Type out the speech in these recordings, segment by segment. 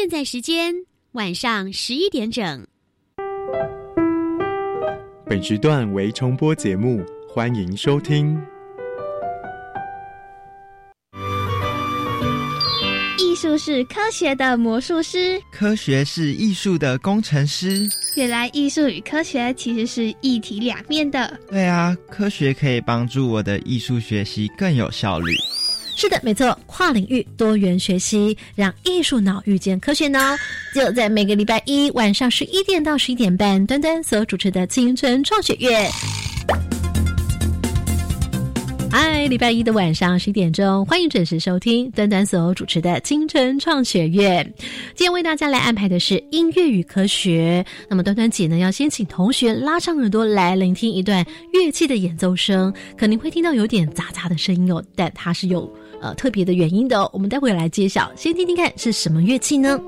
现在时间晚上十一点整。本时段为重播节目，欢迎收听。艺术是科学的魔术师，科学是艺术的工程师。原来艺术与科学其实是一体两面的。对啊，科学可以帮助我的艺术学习更有效率。是的，没错，跨领域多元学习，让艺术脑遇见科学脑，就在每个礼拜一晚上十一点到十一点半，端端所主持的青春创学院。嗨，礼拜一的晚上十一点钟，欢迎准时收听端端所主持的青春创学院。今天为大家来安排的是音乐与科学。那么端端姐呢，要先请同学拉上耳朵来聆听一段乐器的演奏声，可能会听到有点杂杂的声音哦，但它是有。呃，特别的原因的哦，我们待会来揭晓。先听听看是什么乐器呢？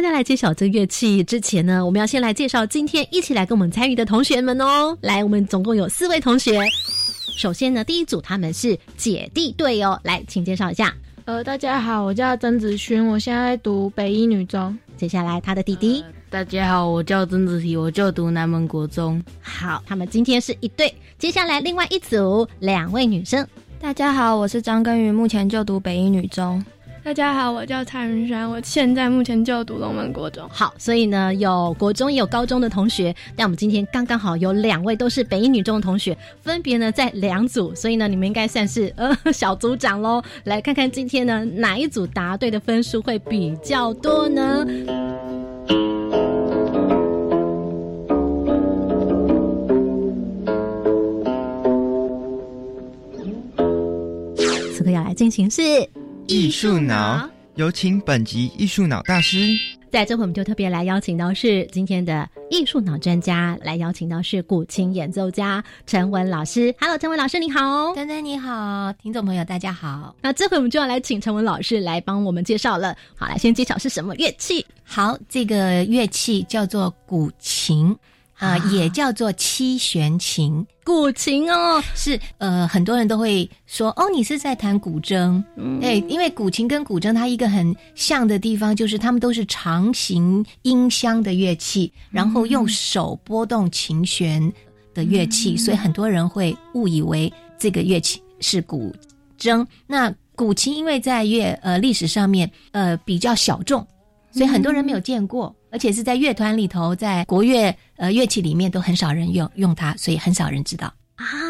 大家来揭晓这乐器之前呢，我们要先来介绍今天一起来跟我们参与的同学们哦。来，我们总共有四位同学。首先呢，第一组他们是姐弟队哦，来，请介绍一下。呃，大家好，我叫曾子勋，我现在读北一女中。接下来他的弟弟。大家好，我叫曾子提，我就读南门国中。好，他们今天是一对。接下来另外一组两位女生。大家好，我是张根宇，目前就读北一女中。大家好，我叫蔡云山，我现在目前就读龙门国中。好，所以呢，有国中也有高中的同学，但我们今天刚刚好有两位都是北一女中的同学，分别呢在两组，所以呢，你们应该算是呃小组长喽。来看看今天呢哪一组答对的分数会比较多呢？此刻要来进行是。艺术脑，有请本集艺术脑大师。在这会，我们就特别来邀请到是今天的艺术脑专家，来邀请到是古琴演奏家陈文老师。Hello，陈文老师，你好。丹丹你好，听众朋友大家好。那这回我们就要来请陈文老师来帮我们介绍了。好，来先揭晓是什么乐器。好，这个乐器叫做古琴。啊，也叫做七弦琴，古琴哦，是呃，很多人都会说哦，你是在弹古筝，对，因为古琴跟古筝它一个很像的地方，就是它们都是长形音箱的乐器，然后用手拨动琴弦的乐器，所以很多人会误以为这个乐器是古筝。那古琴因为在乐呃历史上面呃比较小众，所以很多人没有见过。而且是在乐团里头，在国乐呃乐器里面都很少人用用它，所以很少人知道啊。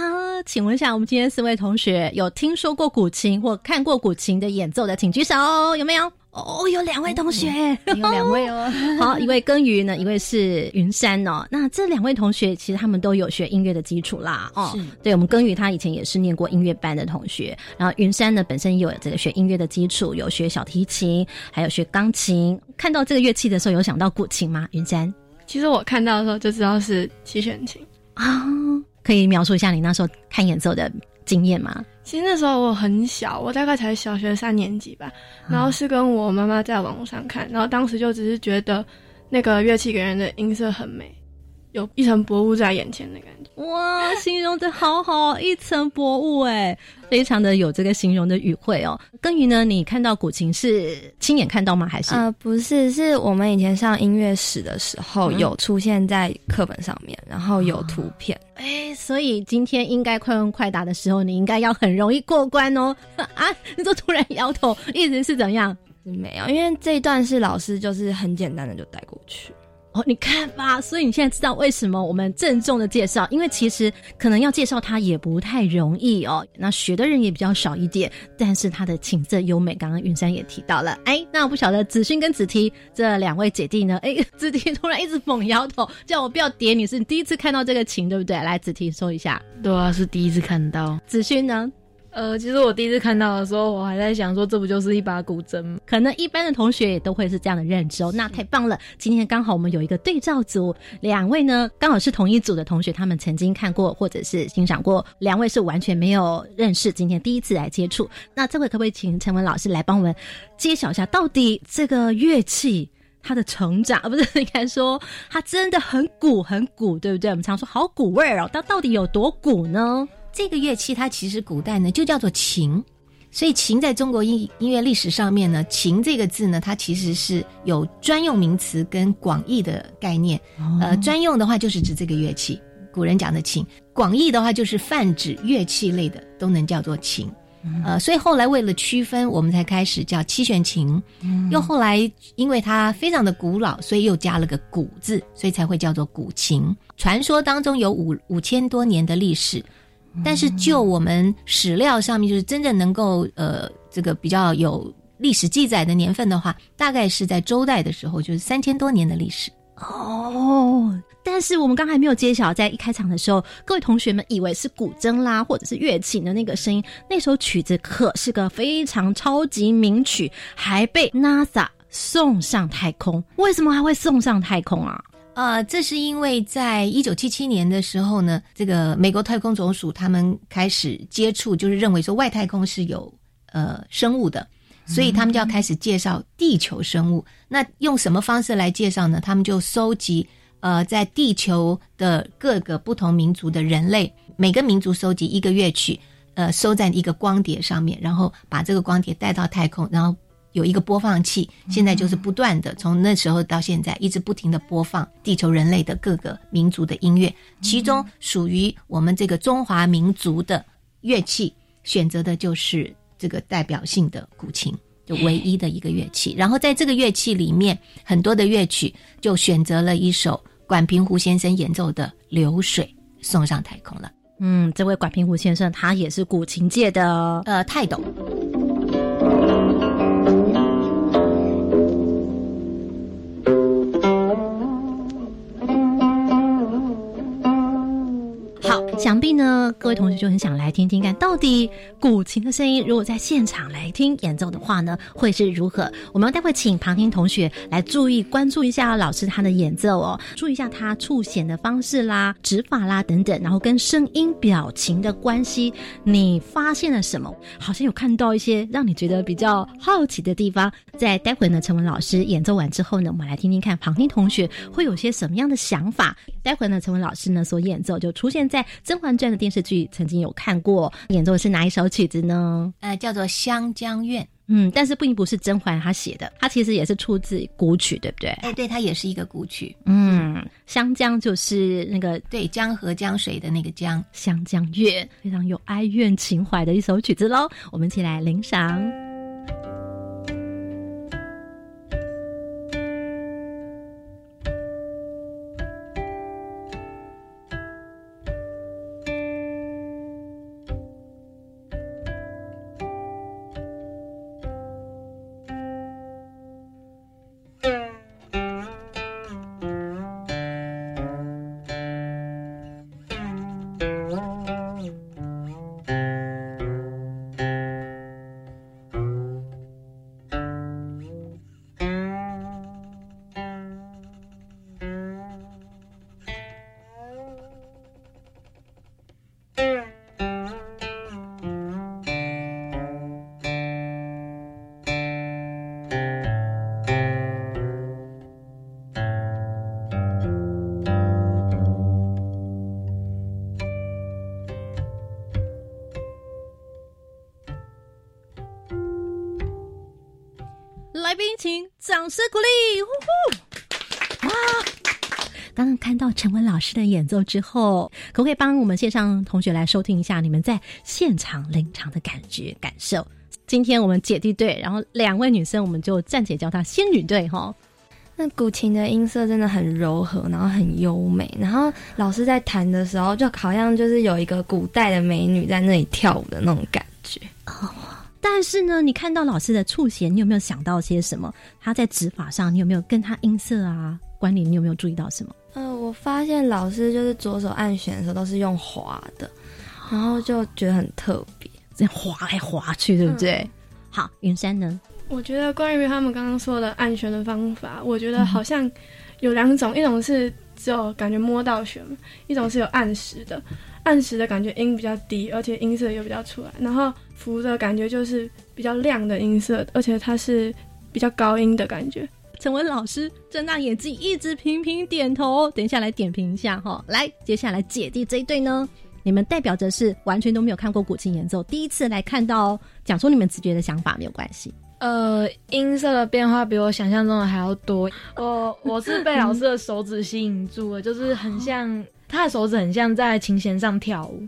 请问一下，我们今天四位同学有听说过古琴或看过古琴的演奏的，请举手，有没有？哦，有两位同学，有两位哦。好，一位耕耘呢，一位是云山哦。那这两位同学其实他们都有学音乐的基础啦。哦，对，我们耕耘他以前也是念过音乐班的同学。然后云山呢，本身也有这个学音乐的基础，有学小提琴，还有学钢琴。看到这个乐器的时候，有想到古琴吗？云山？其实我看到的时候就知道是七弦琴啊。可以描述一下你那时候看演奏的经验吗？其实那时候我很小，我大概才小学三年级吧。然后是跟我妈妈在网络上看，然后当时就只是觉得那个乐器给人的音色很美，有一层薄雾在眼前的感觉。哇，形容的好好，一层薄雾哎，非常的有这个形容的语汇哦。耕耘呢，你看到古琴是亲眼看到吗？还是呃，不是，是我们以前上音乐史的时候有出现在课本上面，然后有图片。哎，所以今天应该快问快答的时候，你应该要很容易过关哦。啊，你就突然摇头，意思是怎样？没有，因为这一段是老师就是很简单的就带过去。哦，你看吧，所以你现在知道为什么我们郑重的介绍，因为其实可能要介绍它也不太容易哦。那学的人也比较少一点，但是它的琴色优美，刚刚云山也提到了。哎，那我不晓得子勋跟子提这两位姐弟呢？哎，子提突然一直猛摇头，叫我不要点你，是你第一次看到这个琴对不对？来，子提说一下。对啊，是第一次看到。子勋呢？呃，其实我第一次看到的时候，我还在想说，这不就是一把古筝？可能一般的同学也都会是这样的认知哦。那太棒了，今天刚好我们有一个对照组，两位呢刚好是同一组的同学，他们曾经看过或者是欣赏过，两位是完全没有认识，今天第一次来接触。那这回可不可以请陈文老师来帮我们揭晓一下，到底这个乐器？它的成长，不是应该说它真的很古很古，对不对？我们常说好古味儿哦，它到底有多古呢？这个乐器它其实古代呢就叫做琴，所以琴在中国音音乐历史上面呢，琴这个字呢，它其实是有专用名词跟广义的概念。呃，专用的话就是指这个乐器，古人讲的琴；广义的话就是泛指乐器类的都能叫做琴。呃，所以后来为了区分，我们才开始叫七弦琴。又后来因为它非常的古老，所以又加了个“古”字，所以才会叫做古琴。传说当中有五五千多年的历史，但是就我们史料上面，就是真正能够呃这个比较有历史记载的年份的话，大概是在周代的时候，就是三千多年的历史。哦。但是我们刚才没有揭晓，在一开场的时候，各位同学们以为是古筝啦，或者是乐器的那个声音。那首曲子可是个非常超级名曲，还被 NASA 送上太空。为什么还会送上太空啊？呃，这是因为在一九七七年的时候呢，这个美国太空总署他们开始接触，就是认为说外太空是有呃生物的，所以他们就要开始介绍地球生物。那用什么方式来介绍呢？他们就收集。呃，在地球的各个不同民族的人类，每个民族收集一个乐曲，呃，收在一个光碟上面，然后把这个光碟带到太空，然后有一个播放器，现在就是不断的从那时候到现在，一直不停的播放地球人类的各个民族的音乐，其中属于我们这个中华民族的乐器，选择的就是这个代表性的古琴。就唯一的一个乐器，然后在这个乐器里面，很多的乐曲就选择了一首管平湖先生演奏的《流水》送上太空了。嗯，这位管平湖先生他也是古琴界的呃泰斗。想必呢，各位同学就很想来听听看，到底古琴的声音，如果在现场来听演奏的话呢，会是如何？我们待会请旁听同学来注意关注一下老师他的演奏哦，注意一下他触弦的方式啦、指法啦等等，然后跟声音表情的关系，你发现了什么？好像有看到一些让你觉得比较好奇的地方。在待会呢，陈文老师演奏完之后呢，我们来听听看旁听同学会有些什么样的想法。待会呢，陈文老师呢所演奏就出现在。《甄嬛传》的电视剧曾经有看过，演奏的是哪一首曲子呢？呃，叫做《湘江怨》。嗯，但是并不是甄嬛她写的，它其实也是出自古曲，对不对？哎，对，它也是一个古曲。嗯，湘江就是那个对江河江水的那个江，湘江怨，非常有哀怨情怀的一首曲子喽。我们一起来领赏。掌声鼓励！呼呼！哇！刚刚看到陈文老师的演奏之后，可不可以帮我们线上同学来收听一下你们在现场临场的感觉感受？今天我们姐弟队，然后两位女生，我们就暂且叫她仙女队哈。那古琴的音色真的很柔和，然后很优美，然后老师在弹的时候，就好像就是有一个古代的美女在那里跳舞的那种感觉。但是呢，你看到老师的触弦，你有没有想到些什么？他在指法上，你有没有跟他音色啊关联？你有没有注意到什么？呃，我发现老师就是左手按弦的时候都是用滑的，然后就觉得很特别。这样滑来滑去，对不对？好，云山呢？我觉得关于他们刚刚说的按弦的方法，我觉得好像有两种，一种是只有感觉摸到弦，一种是有按时的。按时的感觉音比较低，而且音色又比较出来。然后扶的感觉就是比较亮的音色，而且它是比较高音的感觉。陈文老师睁大眼睛，一直频频点头。等一下来点评一下哈。来，接下来姐弟这一对呢，你们代表着是完全都没有看过古琴演奏，第一次来看到，讲出你们直觉的想法没有关系。呃，音色的变化比我想象中的还要多。我我是被老师的手指吸引住了，就是很像他的手指，很像在琴弦上跳舞，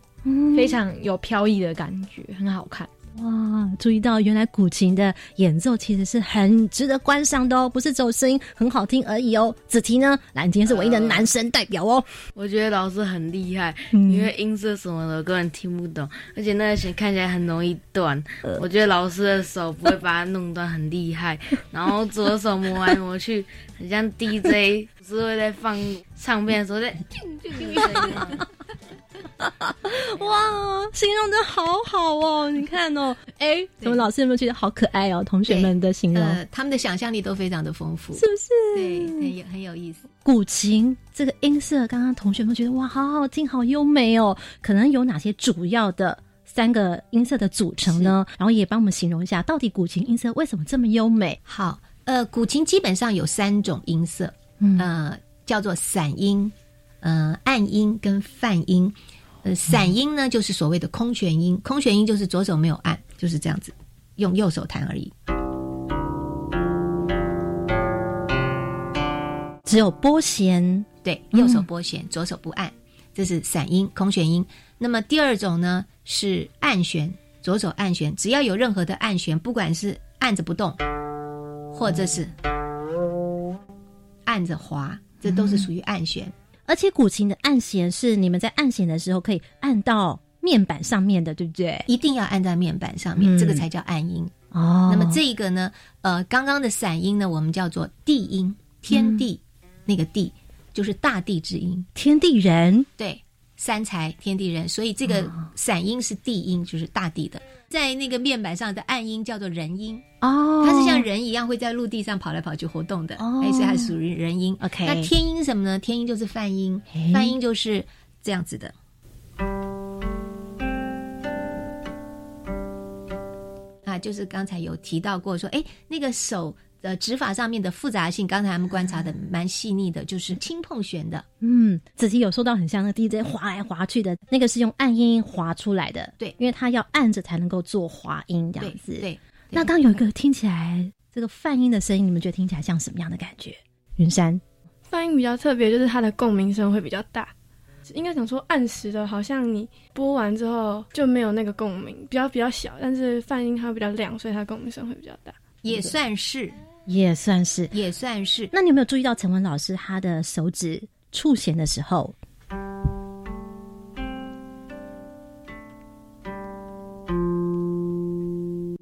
非常有飘逸的感觉，很好看。哇，注意到原来古琴的演奏其实是很值得观赏的哦，不是只有声音很好听而已哦。子提呢，蓝，天是唯一的男生代表哦。我觉得老师很厉害，因为音色什么的根本听不懂，而且那个弦看起来很容易断。我觉得老师的手不会把它弄断，很厉害。然后左手摸来摸去，很像 DJ，是会在放唱片的时候在。哇，形容的好好哦！你看哦，哎，怎么老师有没有觉得好可爱哦？同学们的形容，呃，他们的想象力都非常的丰富，是不是？对，很有很有意思。古琴这个音色，刚刚同学们觉得哇，好好听，好优美哦。可能有哪些主要的三个音色的组成呢？然后也帮我们形容一下，到底古琴音色为什么这么优美？好，呃，古琴基本上有三种音色，呃，叫做散音、呃，暗音跟泛音。呃，散音呢，就是所谓的空弦音。空弦音就是左手没有按，就是这样子，用右手弹而已。只有拨弦，对，右手拨弦，左手不按，这是散音，空弦音。那么第二种呢是按弦，左手按弦，只要有任何的按弦，不管是按着不动，或者是按着滑，这都是属于按弦。而且古琴的按弦是你们在按弦的时候可以按到面板上面的，对不对？一定要按在面板上面，这个才叫按音哦。那么这一个呢，呃，刚刚的散音呢，我们叫做地音，天地那个地就是大地之音，天地人对。三才天地人，所以这个散音是地音，就是大地的。在那个面板上的暗音叫做人音哦，它是像人一样会在陆地上跑来跑去活动的，哎，所以它属于人音。OK，那天音什么呢？天音就是泛音，泛音就是这样子的。啊，就是刚才有提到过说，哎，那个手。呃，指法上面的复杂性，刚才他们观察的蛮细腻的，就是轻碰弦的。嗯，子琪有说到很像那 DJ 滑来滑去的那个是用按音滑出来的。对，因为它要按着才能够做滑音这样子。对，那刚有一个听起来这个泛音的声音，你们觉得听起来像什么样的感觉？云山，泛音比较特别，就是它的共鸣声会比较大。应该想说按时的，好像你播完之后就没有那个共鸣，比较比较小。但是泛音它比较亮，所以它共鸣声会比较大。也算是。也算是，也算是。那你有没有注意到陈文老师他的手指触弦的时候？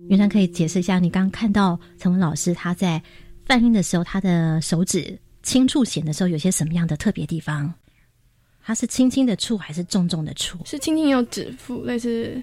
云山可以解释一下，你刚刚看到陈文老师他在泛音的时候，他的手指轻触弦的时候，有些什么样的特别地方？他是轻轻的触还是重重的触？是轻轻用指腹，类似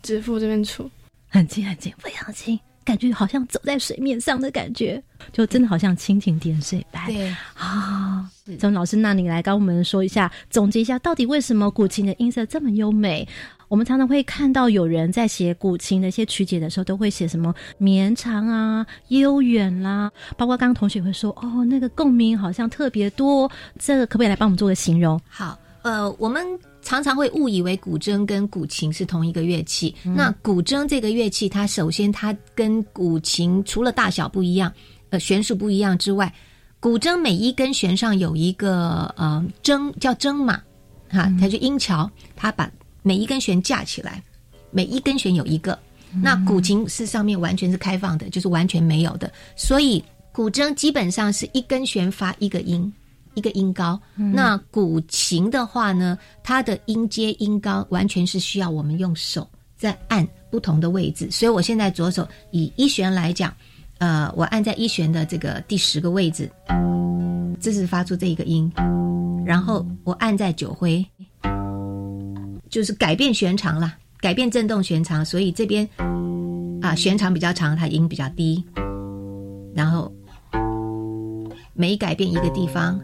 指腹这边触，很轻很轻，非常轻。感觉好像走在水面上的感觉，就真的好像蜻蜓点水般。对啊，曾老师，那你来跟我们说一下，总结一下，到底为什么古琴的音色这么优美？我们常常会看到有人在写古琴的一些曲解的时候，都会写什么绵长啊、悠远啦，包括刚刚同学会说，哦，那个共鸣好像特别多。这个可不可以来帮我们做个形容？好，呃，我们。常常会误以为古筝跟古琴是同一个乐器。那古筝这个乐器，它首先它跟古琴除了大小不一样，呃，弦数不一样之外，古筝每一根弦上有一个呃筝叫筝码，哈，它就音桥，它把每一根弦架起来，每一根弦有一个。那古琴是上面完全是开放的，就是完全没有的，所以古筝基本上是一根弦发一个音。一个音高，那古琴的话呢，它的音阶音高完全是需要我们用手在按不同的位置。所以我现在左手以一弦来讲，呃，我按在一弦的这个第十个位置，这是发出这一个音，然后我按在九徽，就是改变弦长了，改变振动弦长，所以这边啊弦长比较长，它音比较低。然后每改变一个地方，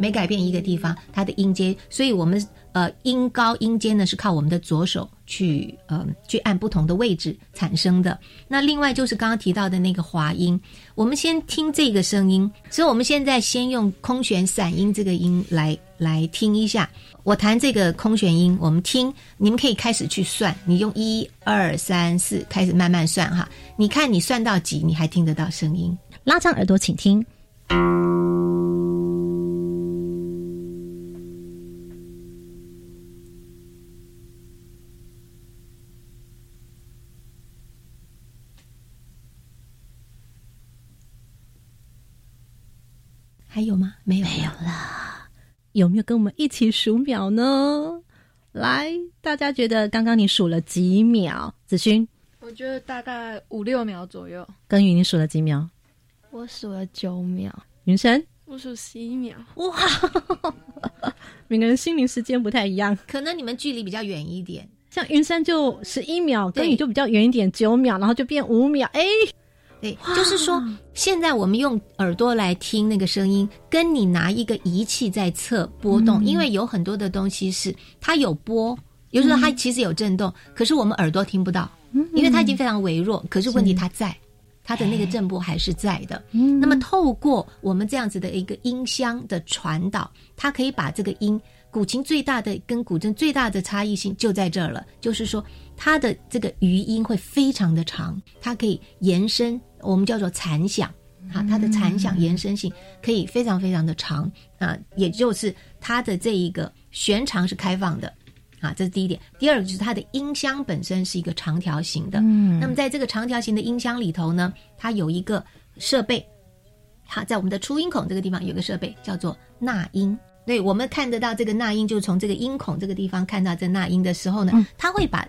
每改变一个地方，它的音阶，所以我们呃音高音阶呢是靠我们的左手去呃去按不同的位置产生的。那另外就是刚刚提到的那个滑音，我们先听这个声音，所以我们现在先用空弦散音这个音来来听一下。我弹这个空弦音，我们听，你们可以开始去算，你用一二三四开始慢慢算哈。你看你算到几，你还听得到声音？拉长耳朵，请听。还有吗？没有，没有了。有没有跟我们一起数秒呢？来，大家觉得刚刚你数了几秒？子勋，我觉得大概五六秒左右。耕耘，你数了几秒？我数了九秒。云生，我数十一秒。哇，每个人心灵时间不太一样，可能你们距离比较远一点。像云山就十一秒，跟你就比较远一点，九秒，然后就变五秒。哎。对，就是说，现在我们用耳朵来听那个声音，跟你拿一个仪器在测波动，因为有很多的东西是它有波，有时候它其实有震动，可是我们耳朵听不到，因为它已经非常微弱。可是问题它在，它的那个震波还是在的。那么透过我们这样子的一个音箱的传导，它可以把这个音。古琴最大的跟古筝最大的差异性就在这儿了，就是说它的这个余音会非常的长，它可以延伸。我们叫做残响，啊，它的残响延伸性可以非常非常的长啊，也就是它的这一个弦长是开放的，啊，这是第一点。第二个就是它的音箱本身是一个长条形的，嗯，那么在这个长条形的音箱里头呢，它有一个设备，好，在我们的出音孔这个地方有个设备叫做纳音，对，我们看得到这个纳音，就从这个音孔这个地方看到这纳音的时候呢，它会把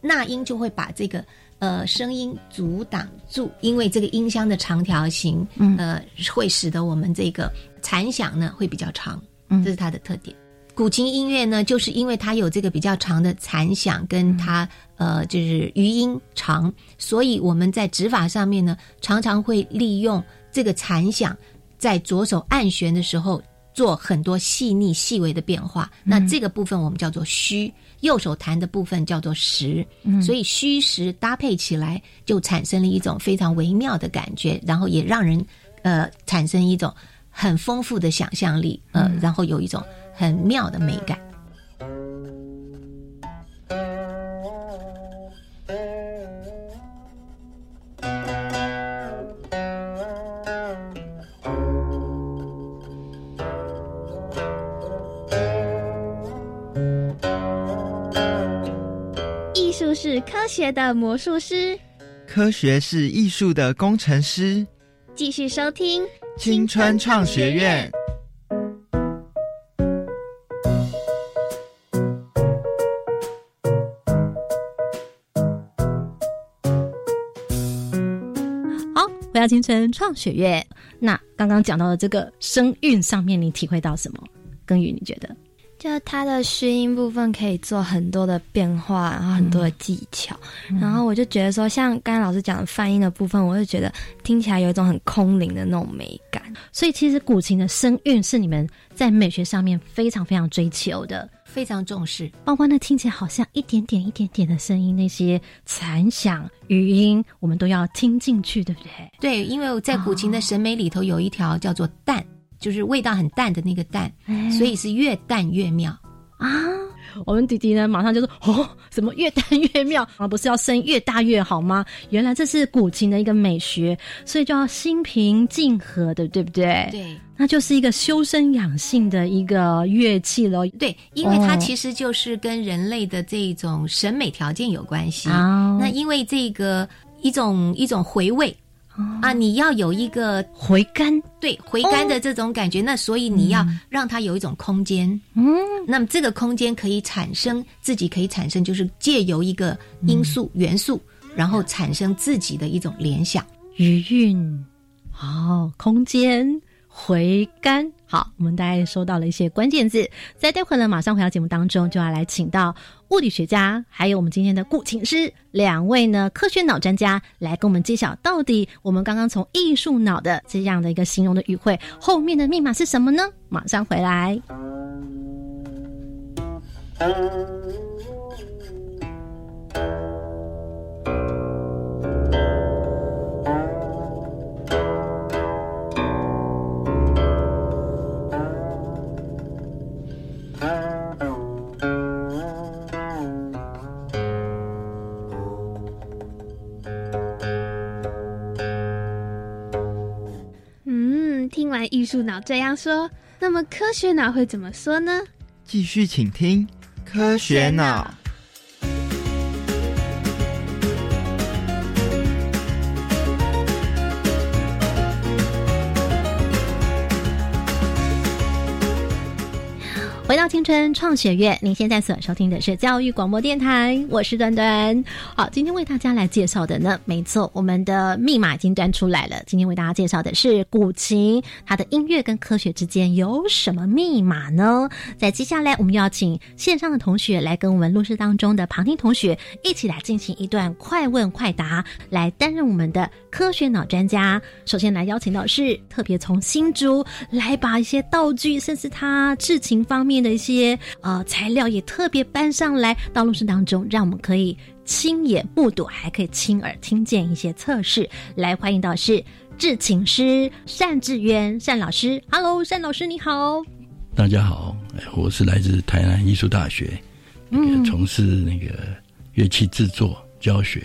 纳音就会把这个。呃，声音阻挡住，因为这个音箱的长条形，嗯。呃，会使得我们这个残响呢会比较长，这是它的特点。古琴音乐呢，就是因为它有这个比较长的残响，跟它呃就是余音长，所以我们在指法上面呢，常常会利用这个残响，在左手按弦的时候做很多细腻细微的变化。那这个部分我们叫做虚。右手弹的部分叫做实，所以虚实搭配起来就产生了一种非常微妙的感觉，然后也让人呃产生一种很丰富的想象力，呃，然后有一种很妙的美感。是科学的魔术师，科学是艺术的工程师。继续收听青春创学院。好，回到青春创学院。那刚刚讲到的这个声韵上面，你体会到什么？耕耘，你觉得？就它的虚音部分可以做很多的变化，然后很多的技巧，然后我就觉得说，像刚才老师讲的泛音的部分，我就觉得听起来有一种很空灵的那种美感。所以其实古琴的声韵是你们在美学上面非常非常追求的，非常重视。包括那听起来好像一点点、一点点的声音，那些残响、余音，我们都要听进去，对不对？对，因为在古琴的审美里头有一条叫做淡。就是味道很淡的那个淡，所以是越淡越妙啊！我们弟弟呢，马上就说：“哦，什么越淡越妙啊？不是要声越大越好吗？原来这是古琴的一个美学，所以就要心平静和的，对不对？对，那就是一个修身养性的一个乐器喽。对，因为它其实就是跟人类的这种审美条件有关系哦。那因为这个一种一种回味。啊，你要有一个回甘，对回甘的这种感觉，那所以你要让它有一种空间，嗯，那么这个空间可以产生自己可以产生，就是借由一个因素元素，然后产生自己的一种联想。余韵，哦，空间。回甘。好，我们大概收到了一些关键字，在待会呢，马上回到节目当中，就要来请到物理学家，还有我们今天的古琴师两位呢科学脑专家来跟我们揭晓，到底我们刚刚从艺术脑的这样的一个形容的语汇后面的密码是什么呢？马上回来。艺术脑这样说，那么科学脑会怎么说呢？继续请听科学脑。回到青春创学院，您现在所收听的是教育广播电台，我是端端。好，今天为大家来介绍的呢，没错，我们的密码已经端出来了。今天为大家介绍的是古琴，它的音乐跟科学之间有什么密码呢？在接下来，我们要请线上的同学来跟我们录制当中的旁听同学一起来进行一段快问快答，来担任我们的科学脑专家。首先来邀请到是特别从新竹来把一些道具，甚至他制琴方面。的一些呃材料也特别搬上来到录制当中，让我们可以亲眼目睹，还可以亲耳听见一些测试。来欢迎到是制琴师单志渊单老师，Hello，单老师你好，大家好，我是来自台南艺术大学，嗯，从事那个乐器制作教学。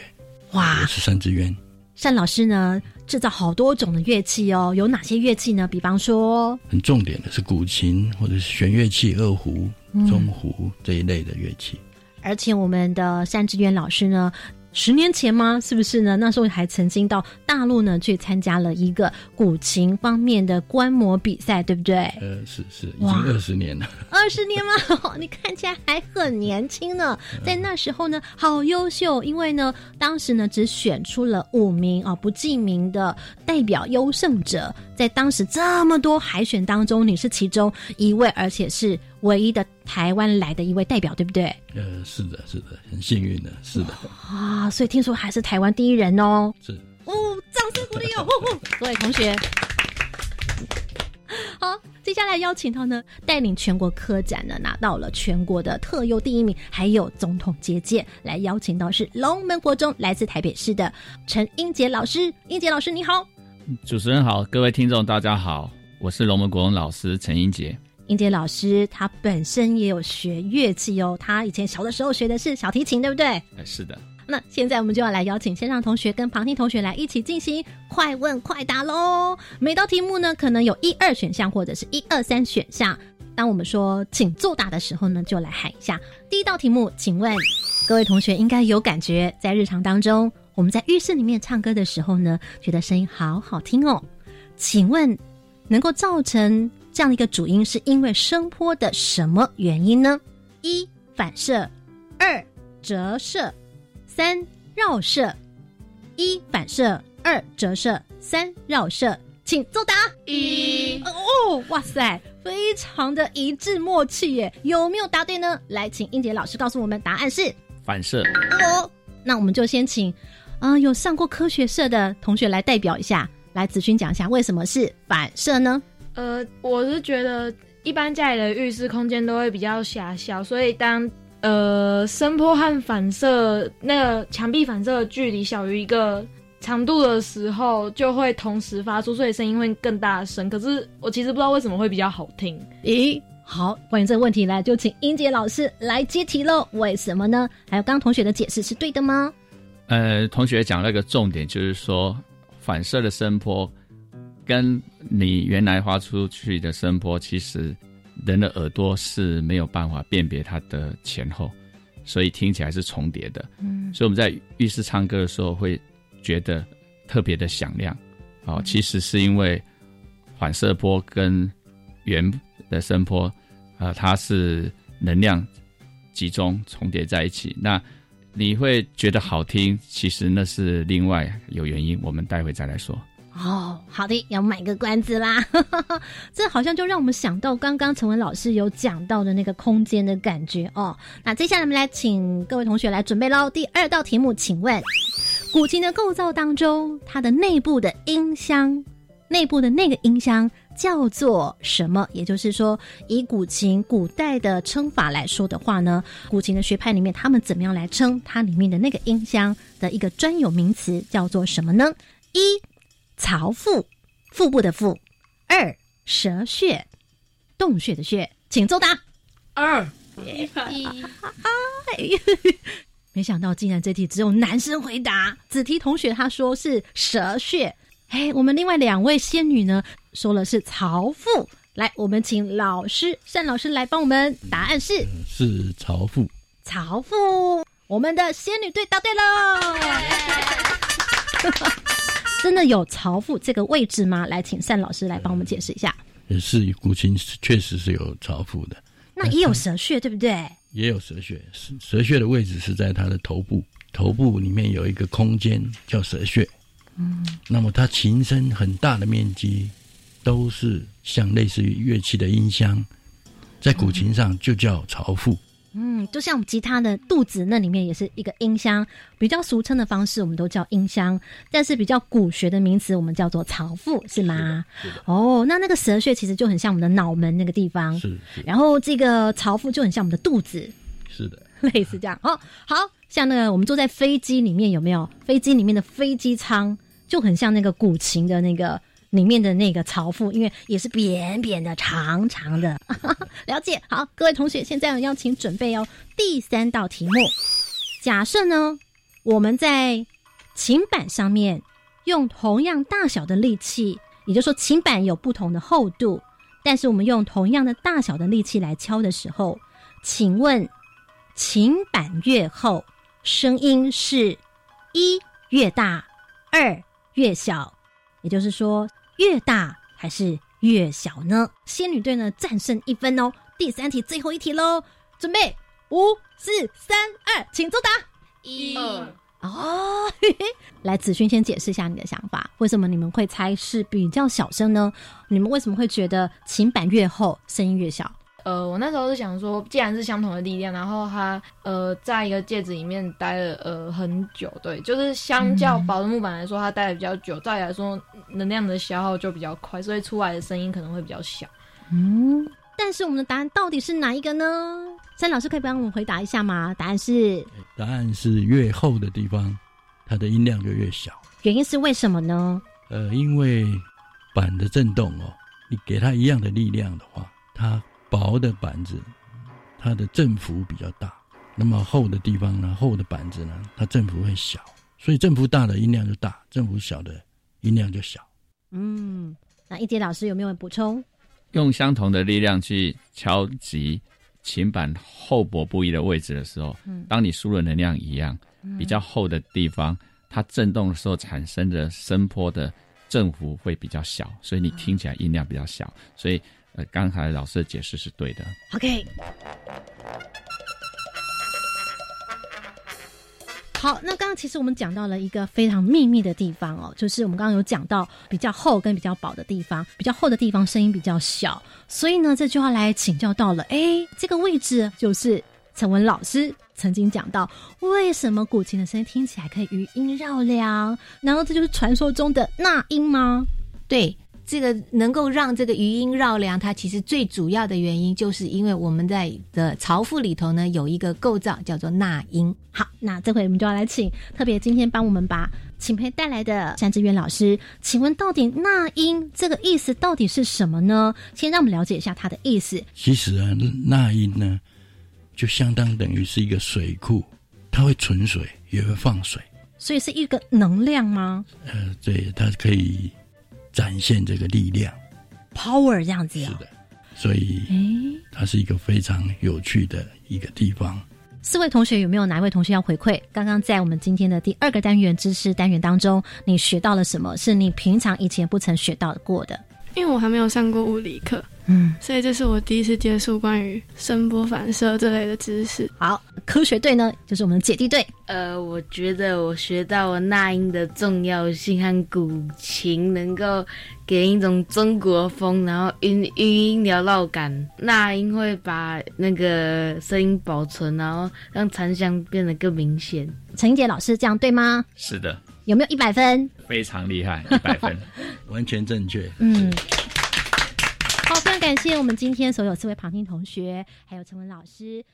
哇，我是单志渊。单老师呢，制造好多种的乐器哦，有哪些乐器呢？比方说，很重点的是古琴或者是弦乐器、二胡、中胡这一类的乐器。而且我们的单志远老师呢。十年前吗？是不是呢？那时候还曾经到大陆呢去参加了一个古琴方面的观摩比赛，对不对？呃，是是，已经二十年了。二十年吗？你看起来还很年轻呢。在那时候呢，好优秀，因为呢，当时呢只选出了五名啊不记名的代表优胜者，在当时这么多海选当中，你是其中一位，而且是。唯一的台湾来的一位代表，对不对？呃，是的，是的，很幸运的，是的。啊，所以听说还是台湾第一人哦。是。哦，掌声鼓励哦！各位同学，好，接下来邀请到呢，带领全国科展呢，拿到了全国的特优第一名，还有总统接见，来邀请到是龙门国中来自台北市的陈英杰老师。英杰老师，你好。主持人好，各位听众大家好，我是龙门国中老师陈英杰。英杰老师他本身也有学乐器哦，他以前小的时候学的是小提琴，对不对？哎，是的。那现在我们就要来邀请线上同学跟旁听同学来一起进行快问快答喽。每道题目呢，可能有一二选项或者是一二三选项。当我们说请作答的时候呢，就来喊一下第一道题目。请问各位同学应该有感觉，在日常当中，我们在浴室里面唱歌的时候呢，觉得声音好好听哦。请问能够造成？这样的一个主因是因为声波的什么原因呢？一反射，二折射，三绕射。一反射，二折射，三绕射，请作答。一哦，哇塞，非常的一致默契耶！有没有答对呢？来，请英杰老师告诉我们答案是反射。哦，那我们就先请啊有上过科学社的同学来代表一下，来子勋讲一下为什么是反射呢？呃，我是觉得一般家里的浴室空间都会比较狭小，所以当呃声波和反射那个墙壁反射的距离小于一个长度的时候，就会同时发出，所以声音会更大声。可是我其实不知道为什么会比较好听。咦，好，关于这个问题呢，就请英杰老师来接题喽。为什么呢？还有刚刚同学的解释是对的吗？呃，同学讲了一个重点，就是说反射的声波。跟你原来发出去的声波，其实人的耳朵是没有办法辨别它的前后，所以听起来是重叠的。嗯，所以我们在浴室唱歌的时候会觉得特别的响亮。哦，其实是因为反射波跟原的声波，啊，它是能量集中重叠在一起。那你会觉得好听，其实那是另外有原因，我们待会再来说。哦，好的，要卖个关子啦。这好像就让我们想到刚刚陈文老师有讲到的那个空间的感觉哦。那接下来我们来请各位同学来准备喽。第二道题目，请问古琴的构造当中，它的内部的音箱，内部的那个音箱叫做什么？也就是说，以古琴古代的称法来说的话呢，古琴的学派里面，他们怎么样来称它里面的那个音箱的一个专有名词叫做什么呢？一槽腹，腹部的腹；二舌穴，洞穴的穴。请作答。二 一，没想到竟然这题只有男生回答。子提同学他说是舌穴。哎，我们另外两位仙女呢说了是槽腹。来，我们请老师单老师来帮我们。答案是是曹腹。曹腹，我们的仙女队答对了。真的有槽腹这个位置吗？来，请单老师来帮我们解释一下。也是古琴确实是有朝腹的，那也有蛇穴，对不对？也有蛇穴，蛇穴的位置是在它的头部，头部里面有一个空间叫蛇穴。嗯，那么它琴身很大的面积，都是像类似于乐器的音箱，在古琴上就叫槽腹。嗯，就像吉他的肚子那里面也是一个音箱，比较俗称的方式我们都叫音箱，但是比较古学的名词我们叫做槽腹，是吗？哦，那那个舌穴其实就很像我们的脑门那个地方，是。然后这个槽腹就很像我们的肚子，是的，类似这样。哦，好像那个我们坐在飞机里面有没有？飞机里面的飞机舱就很像那个古琴的那个。里面的那个槽腹，因为也是扁扁的、长长的，了解。好，各位同学，现在要请准备哦。第三道题目，假设呢，我们在琴板上面用同样大小的力气，也就是说琴板有不同的厚度，但是我们用同样的大小的力气来敲的时候，请问琴板越厚，声音是一越大，二越小，也就是说。越大还是越小呢？仙女队呢战胜一分哦。第三题，最后一题喽，准备五、四、三、二，请作答。一哦，来子勋先解释一下你的想法，为什么你们会猜是比较小声呢？你们为什么会觉得琴板越厚声音越小？呃，我那时候是想说，既然是相同的力量，然后它呃，在一个戒指里面待了呃很久，对，就是相较薄的木板来说，它待的比较久，照理来说能量的消耗就比较快，所以出来的声音可能会比较小。嗯，但是我们的答案到底是哪一个呢？三老师可以帮我们回答一下吗？答案是，答案是越厚的地方，它的音量就越小。原因是为什么呢？呃，因为板的震动哦，你给它一样的力量的话，它。薄的板子，它的振幅比较大；那么厚的地方呢，厚的板子呢，它振幅会小。所以振幅大的音量就大，振幅小的音量就小。嗯，那一杰老师有没有补充？用相同的力量去敲击琴板厚薄不一的位置的时候，当你输入能量一样，比较厚的地方，它震动的时候产生的声波的振幅会比较小，所以你听起来音量比较小。所以。呃，刚才老师的解释是对的。OK，好，那刚刚其实我们讲到了一个非常秘密的地方哦，就是我们刚刚有讲到比较厚跟比较薄的地方，比较厚的地方声音比较小，所以呢，这就要来请教到了，哎，这个位置就是陈文老师曾经讲到，为什么古琴的声音听起来可以余音绕梁？难道这就是传说中的那音吗？对。这个能够让这个余音绕梁，它其实最主要的原因，就是因为我们在的槽腹里头呢，有一个构造叫做纳音。好，那这回我们就要来请特别今天帮我们把请培带来的山志远老师，请问到底纳音这个意思到底是什么呢？先让我们了解一下它的意思。其实啊，纳音呢，就相当等于是一个水库，它会存水，也会放水，所以是一个能量吗？呃，对，它可以。展现这个力量，power 这样子是的，所以，它是一个非常有趣的一个地方。四位同学有没有哪位同学要回馈？刚刚在我们今天的第二个单元知识单元当中，你学到了什么？是你平常以前不曾学到过的？因为我还没有上过物理课，嗯，所以这是我第一次接触关于声波反射这类的知识。好，科学队呢，就是我们的姐弟队。呃，我觉得我学到了纳音的重要性和古琴能够给一种中国风，然后音音音缭绕感。纳音会把那个声音保存，然后让残响变得更明显。陈英杰老师这样对吗？是的。有没有一百分？非常厉害，一百分，完全正确。嗯。感谢我们今天所有四位旁听同学，还有陈文老师。